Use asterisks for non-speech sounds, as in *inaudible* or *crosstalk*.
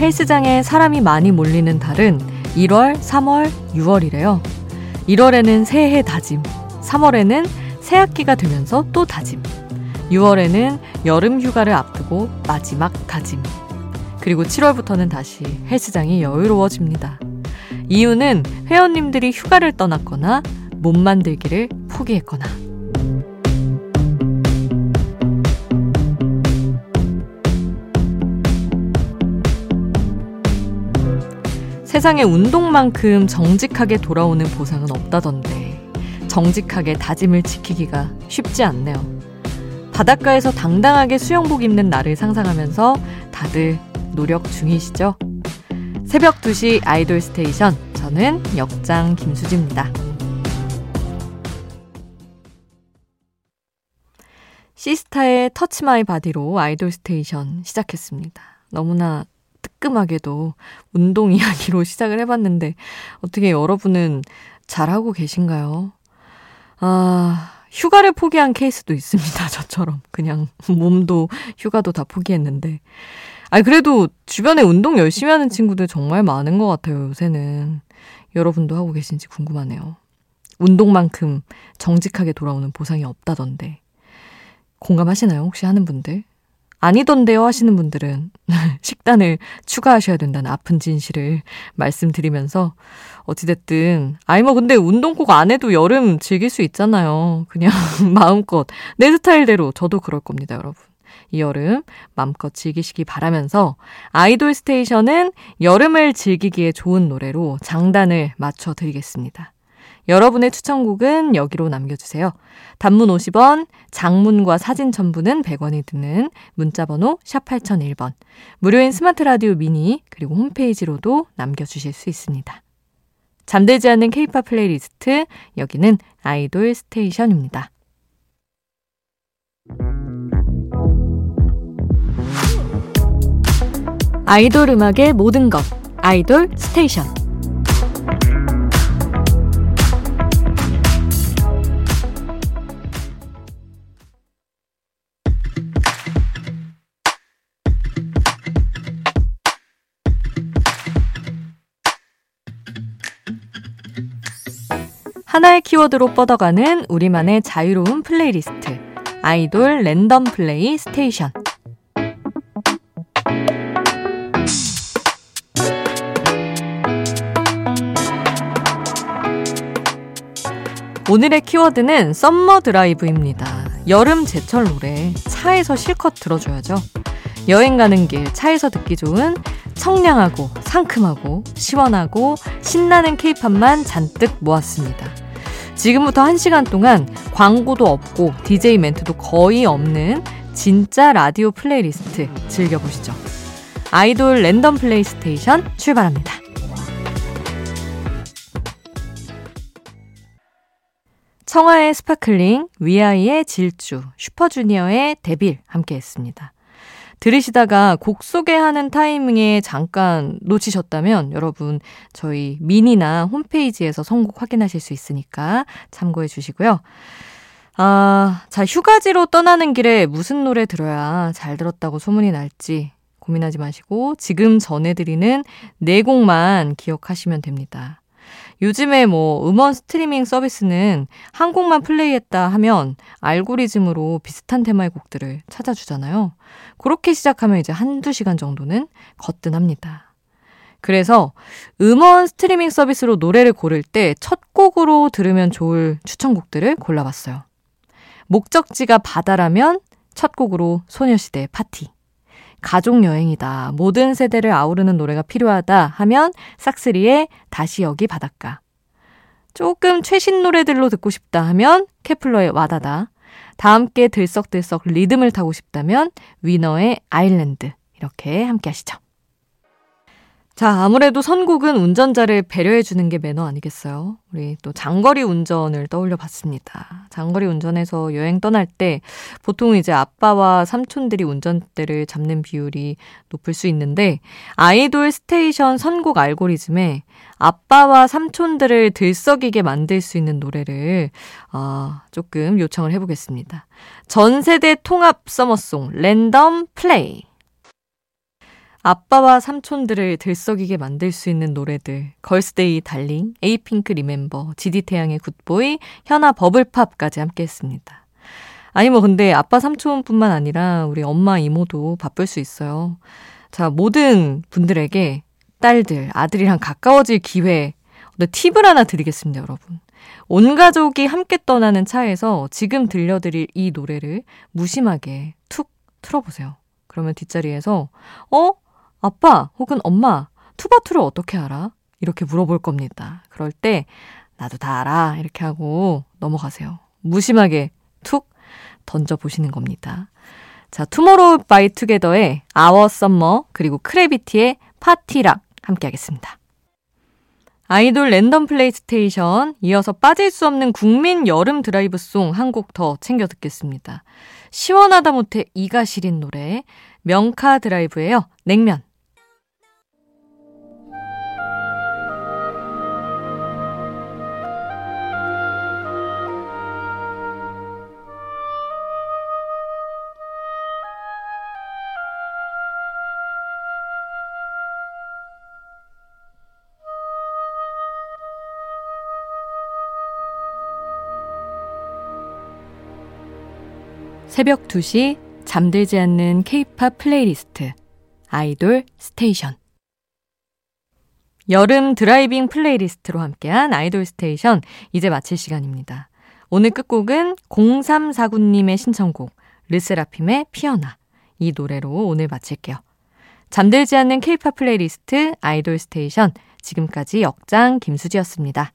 헬스장에 사람이 많이 몰리는 달은 1월, 3월, 6월이래요. 1월에는 새해 다짐, 3월에는 새학기가 되면서 또 다짐, 6월에는 여름 휴가를 앞두고 마지막 다짐, 그리고 7월부터는 다시 헬스장이 여유로워집니다. 이유는 회원님들이 휴가를 떠났거나 몸 만들기를 포기했거나. 세상에 운동만큼 정직하게 돌아오는 보상은 없다던데 정직하게 다짐을 지키기가 쉽지 않네요. 바닷가에서 당당하게 수영복 입는 나를 상상하면서 다들 노력 중이시죠? 새벽 2시 아이돌 스테이션 저는 역장 김수지입니다. 시스타의 Touch My Body로 아이돌 스테이션 시작했습니다. 너무나 뜨끔하게도 운동 이야기로 *laughs* 시작을 해봤는데 어떻게 여러분은 잘하고 계신가요? 아, 휴가를 포기한 케이스도 있습니다. *laughs* 저처럼. 그냥 몸도 휴가도 다 포기했는데. 아 그래도 주변에 운동 열심히 하는 친구들 정말 많은 것 같아요, 요새는. 여러분도 하고 계신지 궁금하네요. 운동만큼 정직하게 돌아오는 보상이 없다던데. 공감하시나요? 혹시 하는 분들? 아니던데요 하시는 분들은 *laughs* 식단을 추가하셔야 된다는 아픈 진실을 말씀드리면서 어찌됐든 아이 뭐 근데 운동 꼭 안 해도 여름 즐길 수 있잖아요. 그냥 *laughs* 마음껏 내 스타일대로 저도 그럴 겁니다, 여러분. 이 여름 마음껏 즐기시기 바라면서 아이돌 스테이션은 여름을 즐기기에 좋은 노래로 장단을 맞춰 드리겠습니다. 여러분의 추천곡은 여기로 남겨주세요. 단문 50원, 장문과 사진 첨부는 100원이 드는 문자번호 샵 8001번, 무료인 스마트 라디오 미니, 그리고 홈페이지로도 남겨주실 수 있습니다. 잠들지 않는 케이팝 플레이리스트, 여기는 아이돌 스테이션입니다. 아이돌 음악의 모든 것, 아이돌 스테이션. 하나의 키워드로 뻗어가는 우리만의 자유로운 플레이리스트. 아이돌 랜덤 플레이 스테이션. 오늘의 키워드는 summer drive입니다. 여름 제철 노래 차에서 실컷 들어줘야죠. 여행 가는 길 차에서 듣기 좋은 청량하고 상큼하고 시원하고 신나는 케이팝만 잔뜩 모았습니다. 지금부터 1시간 동안 광고도 없고 DJ 멘트도 거의 없는 진짜 라디오 플레이리스트 즐겨보시죠. 아이돌 랜덤 플레이 스테이션 출발합니다. 청하의 Sparkling, 위아이의 질주, 슈퍼주니어의 Devil 함께 했습니다. 들으시다가 곡 소개하는 타이밍에 잠깐 놓치셨다면 여러분 저희 미니나 홈페이지에서 선곡 확인하실 수 있으니까 참고해 주시고요. 아, 자, 휴가지로 떠나는 길에 무슨 노래 들어야 잘 들었다고 소문이 날지 고민하지 마시고 지금 전해드리는 네 곡만 기억하시면 됩니다. 요즘에 뭐 음원 스트리밍 서비스는 한 곡만 플레이했다 하면 알고리즘으로 비슷한 테마의 곡들을 찾아주잖아요. 그렇게 시작하면 이제 한두 시간 정도는 거뜬합니다. 그래서 음원 스트리밍 서비스로 노래를 고를 때 첫 곡으로 들으면 좋을 추천곡들을 골라봤어요. 목적지가 바다라면 첫 곡으로 소녀시대 파티. 가족 여행이다. 모든 세대를 아우르는 노래가 필요하다 하면 싹스리의 다시 여기 바닷가. 조금 최신 노래들로 듣고 싶다 하면 케플러의 와다다. 다 함께 들썩들썩 리듬을 타고 싶다면 위너의 아일랜드. 이렇게 함께 하시죠. 자, 아무래도 선곡은 운전자를 배려해주는 게 매너 아니겠어요? 우리 또 장거리 운전을 떠올려 봤습니다. 장거리 운전해서 여행 떠날 때 보통 이제 아빠와 삼촌들이 운전대를 잡는 비율이 높을 수 있는데 아이돌 스테이션 선곡 알고리즘에 아빠와 삼촌들을 들썩이게 만들 수 있는 노래를 어, 조금 요청을 해보겠습니다. 전 세대 통합 summer song 랜덤 플레이. 아빠와 삼촌들을 들썩이게 만들 수 있는 노래들. 걸스데이 Darling, 에이핑크 Remember, 지디태양의 Good Boy, 현아 Bubble Pop까지 함께 했습니다. 아니 뭐 근데 아빠 삼촌뿐만 아니라 우리 엄마 이모도 바쁠 수 있어요. 자, 모든 분들에게 딸들, 아들이랑 가까워질 기회, 팁을 하나 드리겠습니다, 여러분. 온 가족이 함께 떠나는 차에서 지금 들려드릴 이 노래를 무심하게 툭 틀어보세요. 그러면 뒷자리에서, 어? 아빠 혹은 엄마, 투바투를 어떻게 알아? 이렇게 물어볼 겁니다. 그럴 때, 나도 다 알아. 이렇게 하고 넘어가세요. 무심하게 툭 던져보시는 겁니다. 자, 투모로우 바이 투게더의 Our Summer 그리고 크래비티의 Party Rock 함께 하겠습니다. 아이돌 랜덤 플레이 스테이션 이어서 빠질 수 없는 국민 여름 드라이브 song 한 곡 더 챙겨 듣겠습니다. 시원하다 못해 이가 시린 노래 명카드라이브의 냉면. 새벽 2시 잠들지 않는 케이팝 플레이리스트 아이돌 스테이션 여름 driving playlist로 함께한 아이돌 스테이션 이제 마칠 시간입니다. 오늘 끝곡은 0349님의 신청곡 르세라핌의 피어나 이 노래로 오늘 마칠게요. 잠들지 않는 케이팝 플레이리스트 아이돌 스테이션 지금까지 역장 김수지였습니다.